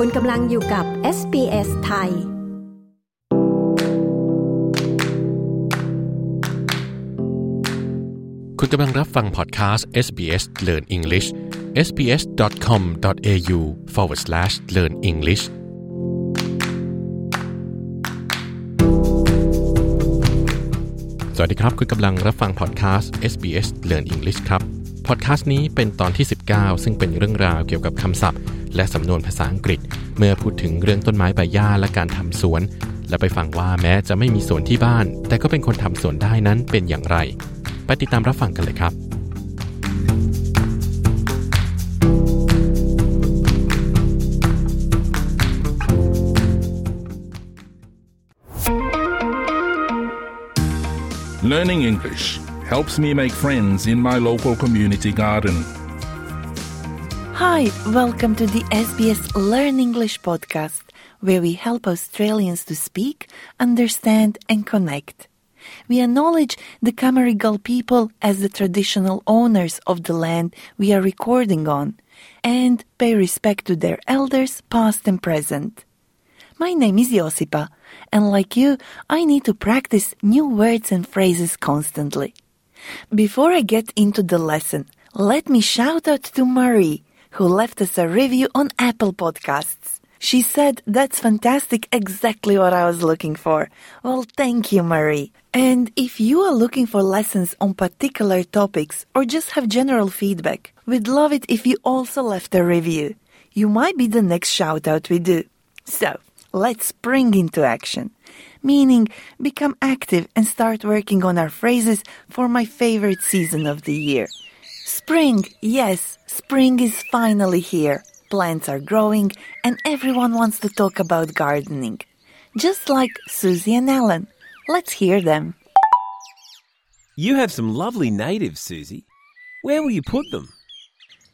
คุณกำลังอยู่กับ SBS ไทย คุณกำลังรับฟังพอดแคสต์ SBS Learn English sbs.com.au forward slash learn English สวัสดีครับ คุณกำลังรับฟังพอดแคสต์ SBS Learn English ครับ พอดแคสต์นี้เป็นตอนที่ 19 ซึ่งเป็นเรื่องราวเกี่ยวกับคำศัพท์ และสำนวนภาษาอังกฤษ เมื่อพูดถึงเรื่องต้นไม้ใบหญ้าและการทำสวน และไปฟังว่าแม้จะไม่มีสวนที่บ้าน แต่ก็เป็นคนทำสวนได้นั้นเป็นอย่างไร ไปติดตามรับฟังกันเลยครับ Learning English helps me make friends in my local community garden. Hi, welcome to the SBS Learn English podcast, where we help Australians to speak, understand, and connect. We acknowledge the Cammeraygal people as the traditional owners of the land we are recording on, and pay respect to their elders, past and present. My name is Josipa, and like you, I need to practice new words and phrases constantly. Before I get into the lesson, let me shout out to Marie, who left us a review on Apple Podcasts. She said, That's fantastic, exactly what I was looking for. Well, thank you, Marie. And if you are looking for lessons on particular topics or just have general feedback, we'd love it if you also left a review. You might be the next shout out we do. So, let's spring into action. Meaning, become active and start working on our phrases for my favorite season of the year. Spring, yes, spring is finally here. Plants are growing and everyone wants to talk about gardening. Just like Susie and Alan. Let's hear them. You have some lovely natives, Susie. Where will you put them?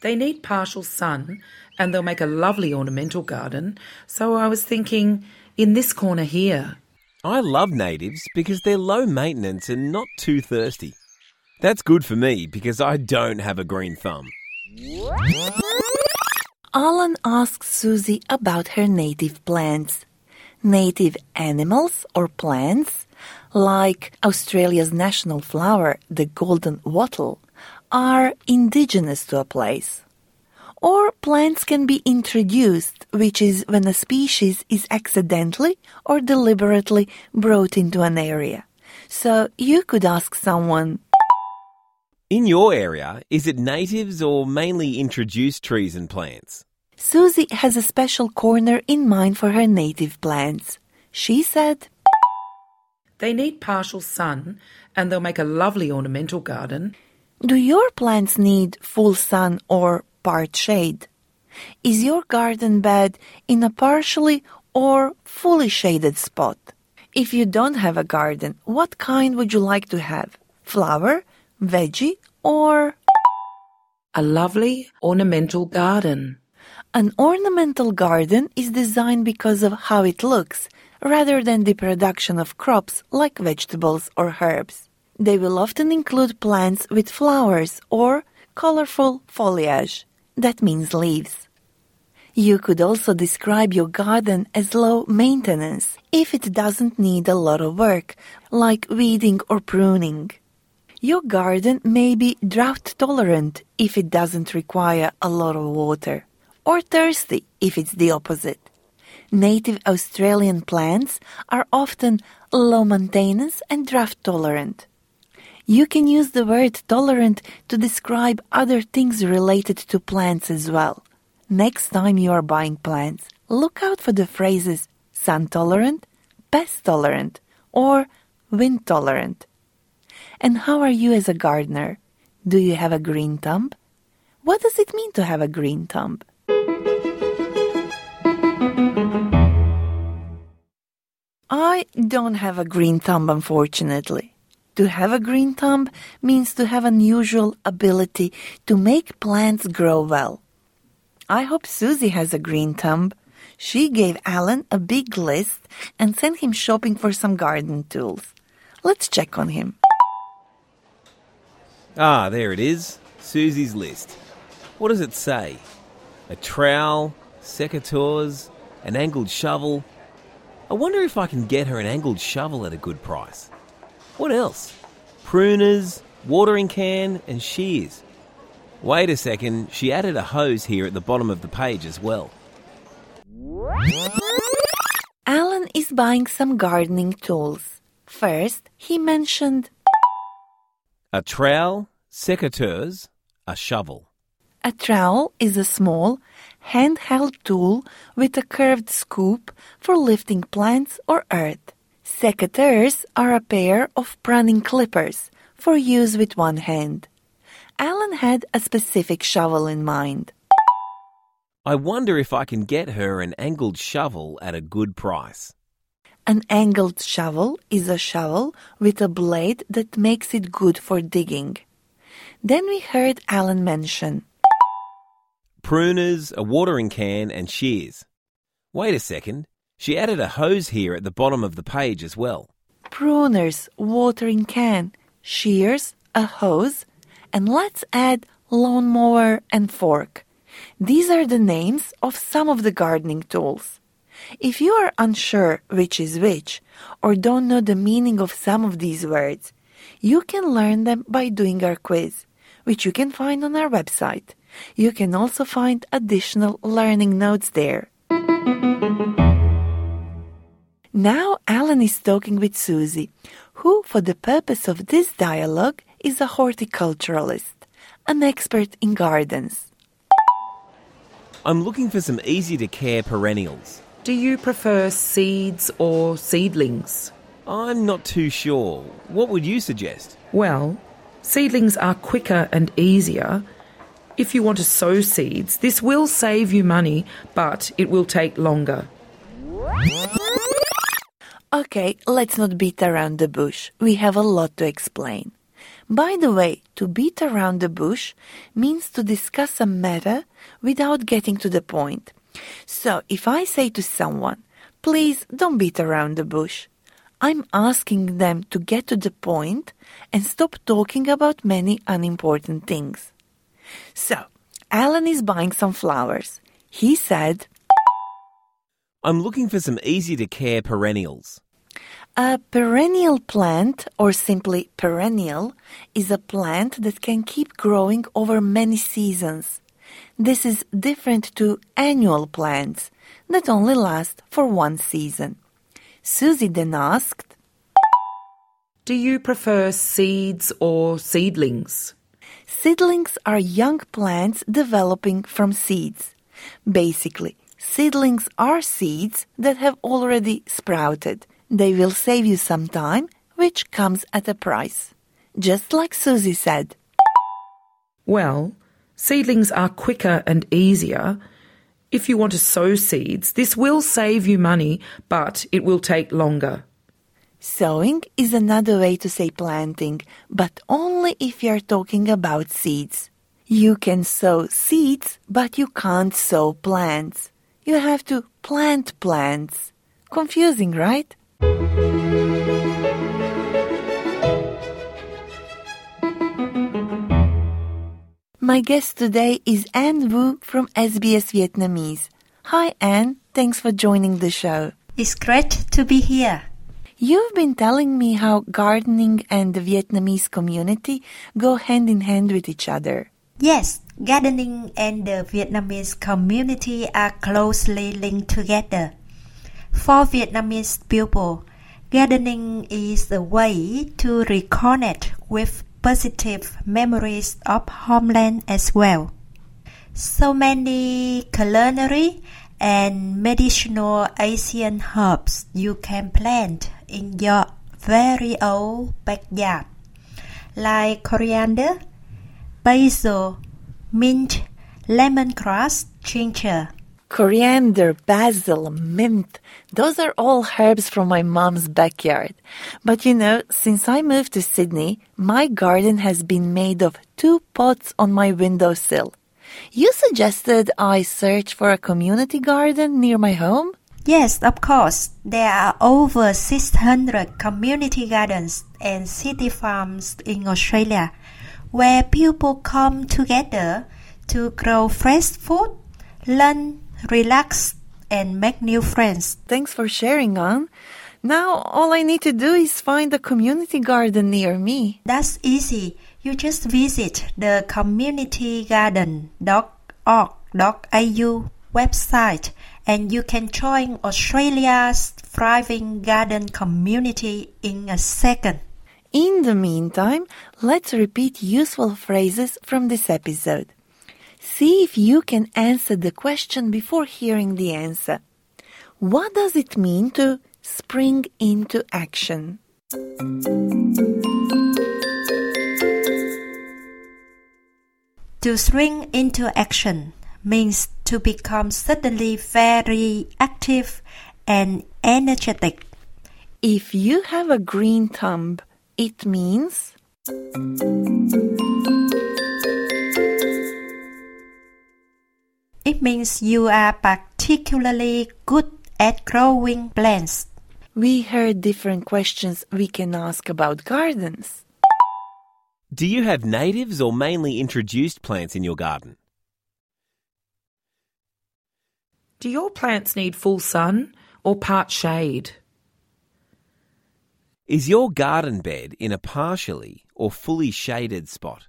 They need partial sun and they'll make a lovely ornamental garden. So I was thinking in this corner here. I love natives because they're low maintenance and not too thirsty. That's good for me because I don't have a green thumb. Alan asks Susie about her native plants. Native animals or plants, like Australia's national flower, the golden wattle, are indigenous to a place. Or plants can be introduced, which is when a species is accidentally or deliberately brought into an area. So you could ask someone, In your area, is it natives or mainly introduced trees and plants? Susie has a special corner in mind for her native plants. She said, They need partial sun and they'll make a lovely ornamental garden. Do your plants need full sun or part shade? Is your garden bed in a partially or fully shaded spot? If you don't have a garden, what kind would you like to have? Flower, veggie, or A lovely ornamental garden. An ornamental garden is designed because of how it looks, rather than the production of crops like vegetables or herbs. They will often include plants with flowers or colorful foliage. That means leaves. You could also describe your garden as low maintenance if it doesn't need a lot of work, like weeding or pruning. Your garden may be drought tolerant if it doesn't require a lot of water, or thirsty if it's the opposite. Native Australian plants are often low maintenance and drought tolerant. You can use the word tolerant to describe other things related to plants as well. Next time you are buying plants, look out for the phrases sun tolerant, pest tolerant, or wind tolerant. And how are you as a gardener? Do you have a green thumb? What does it mean to have a green thumb? I don't have a green thumb, unfortunately. To have a green thumb means to have unusual ability to make plants grow well. I hope Susie has a green thumb. She gave Alan a big list and sent him shopping for some garden tools. Let's check on him. Ah, there it is. Susie's list. What does it say? A trowel, secateurs, an angled shovel. I wonder if I can get her an angled shovel at a good price. What else? Pruners, watering can, and shears. Wait a second, she added a hose here at the bottom of the page as well. Alan is buying some gardening tools. First, he mentioned A trowel, secateurs, a shovel. a trowel is a small, handheld tool with a curved scoop for lifting plants or earth. Secateurs are a pair of pruning clippers for use with one hand. Alan had a specific shovel in mind. I wonder if I can get her an angled shovel at a good price. An angled shovel is a shovel with a blade that makes it good for digging. Then we heard Alan mention Pruners, a watering can, and shears. Wait a second, she added a hose here at the bottom of the page as well. pruners, watering can, shears, a hose, and let's add lawnmower and fork. These are the names of some of the gardening tools. If you are unsure which is which, or don't know the meaning of some of these words, you can learn them by doing our quiz, which you can find on our website. You can also find additional learning notes there. Now Alan is talking with Susie, who, for the purpose of this dialogue, is a horticulturalist, an expert in gardens. I'm looking for some easy to care perennials. Do you prefer seeds or seedlings? I'm not too sure. What would you suggest? Well, seedlings are quicker and easier. If you want to sow seeds, this will save you money, but it will take longer. Okay, let's not beat around the bush. We have a lot to explain. By the way, to beat around the bush means to discuss a matter without getting to the point. So if I say to someone, please don't beat around the bush, I'm asking them to get to the point and stop talking about many unimportant things. So, Alan is buying some flowers. He said, I'm looking for some easy to care perennials. A perennial plant, or simply perennial, is a plant that can keep growing over many seasons. This is different to annual plants that only last for one season. Susie then asked, Do you prefer seeds or seedlings? Seedlings are young plants developing from seeds. Basically, seedlings are seeds that have already sprouted. They will save you some time, which comes at a price. Just like Susie said. Well, seedlings are quicker and easier. If you want to sow seeds, this will save you money, but it will take longer. Sowing is another way to say planting, but only if you're talking about seeds. You can sow seeds, but you can't sow plants. You have to plant plants. Confusing, right? My guest today is Anne Wu from SBS Vietnamese. Hi, Anne. Thanks for joining the show. It's great to be here. You've been telling me how gardening and the Vietnamese community go hand in hand with each other. Yes, gardening and the Vietnamese community are closely linked together. For Vietnamese people, gardening is a way to reconnect with positive memories of homeland as well. So many culinary and medicinal Asian herbs you can plant in your very own backyard, like coriander, basil, mint, lemongrass, ginger. Coriander, basil, mint, those are all herbs from my mom's backyard. But you know, since I moved to Sydney, my garden has been made of two pots on my windowsill. You suggested I search for a community garden near my home? Yes, of course. There are over 600 community gardens and city farms in Australia where people come together to grow fresh food, learn relax, and make new friends. Thanks for sharing, Anne. Now all I need to do is find a community garden near me. That's easy. You just visit the communitygarden.org.au website and you can join Australia's thriving garden community in a second. In the meantime, let's repeat useful phrases from this episode. See if you can answer the question before hearing the answer. What does it mean to spring into action? To spring into action means to become suddenly very active and energetic. If you have a green thumb, it means It means you are particularly good at growing plants. we heard different questions we can ask about gardens. Do you have natives or mainly introduced plants in your garden? Do your plants need full sun or part shade? Is your garden bed in a partially or fully shaded spot?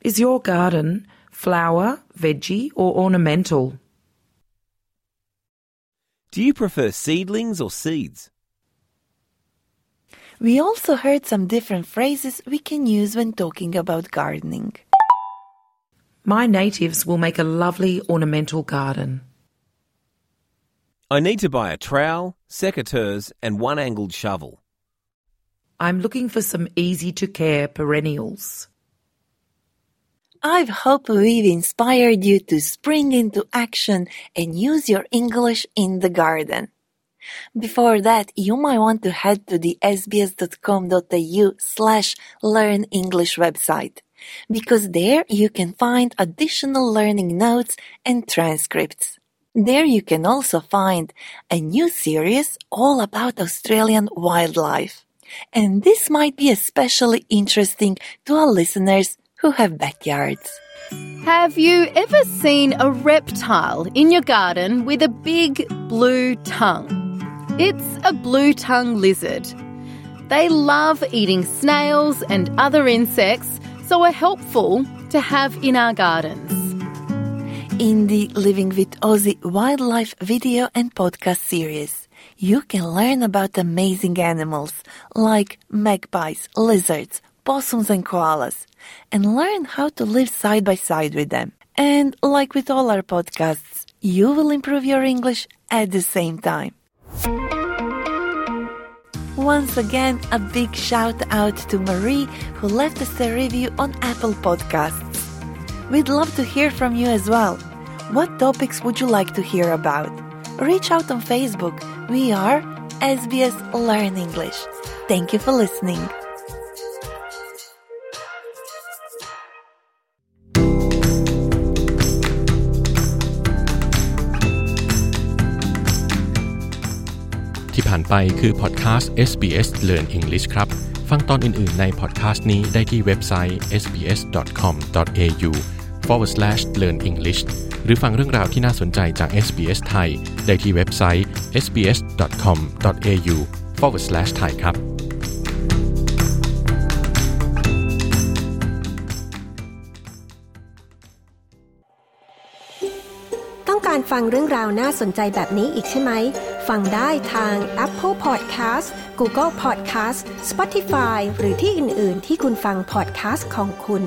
Is your garden flower, veggie, or ornamental? Do you prefer seedlings or seeds? We also heard some different phrases we can use when talking about gardening. My natives will make a lovely ornamental garden. I need to buy a trowel, secateurs, and one angled shovel. I'm looking for some easy to care perennials. I hope we've inspired you to spring into action and use your English in the garden. Before that, you might want to head to the sbs.com.au slash learn English website because there you can find additional learning notes and transcripts. There you can also find a new series all about Australian wildlife. And this might be especially interesting to our listeners who have backyards. Have you ever seen a reptile in your garden with a big blue tongue? It's a blue tongue lizard. They love eating snails and other insects, so are helpful to have in our gardens. In the Living with Aussie wildlife video and podcast series, you can learn about amazing animals like magpies, lizards, possums, and koalas, and learn how to live side by side with them. And like with all our podcasts, you will improve your English at the same time. Once again, a big shout out to Marie who left us a review on Apple Podcasts. We'd love to hear from you as well. What topics would you like to hear about? Reach out on Facebook. We are SBS Learn English. Thank you for listening. .ที่ผ่านไปคือพอดแคสต์ SBS Learn English ครับ ฟังตอนอื่น ๆ ในพอดแคสต์นี้ได้ที่เว็บไซต์ sbs.com.au forward slash learn english หรือฟังเรื่องราวที่น่าสนใจจาก SBS ไทย ได้ที่เว็บไซต์ sbs.com.au forward slash thai ครับ ต้องการฟังเรื่องราวน่าสนใจแบบนี้อีกใช่ไหม ฟังได้ทาง Apple Podcast Google Podcast Spotify หรือที่อื่น ๆ ที่คุณฟัง podcast ของคุณ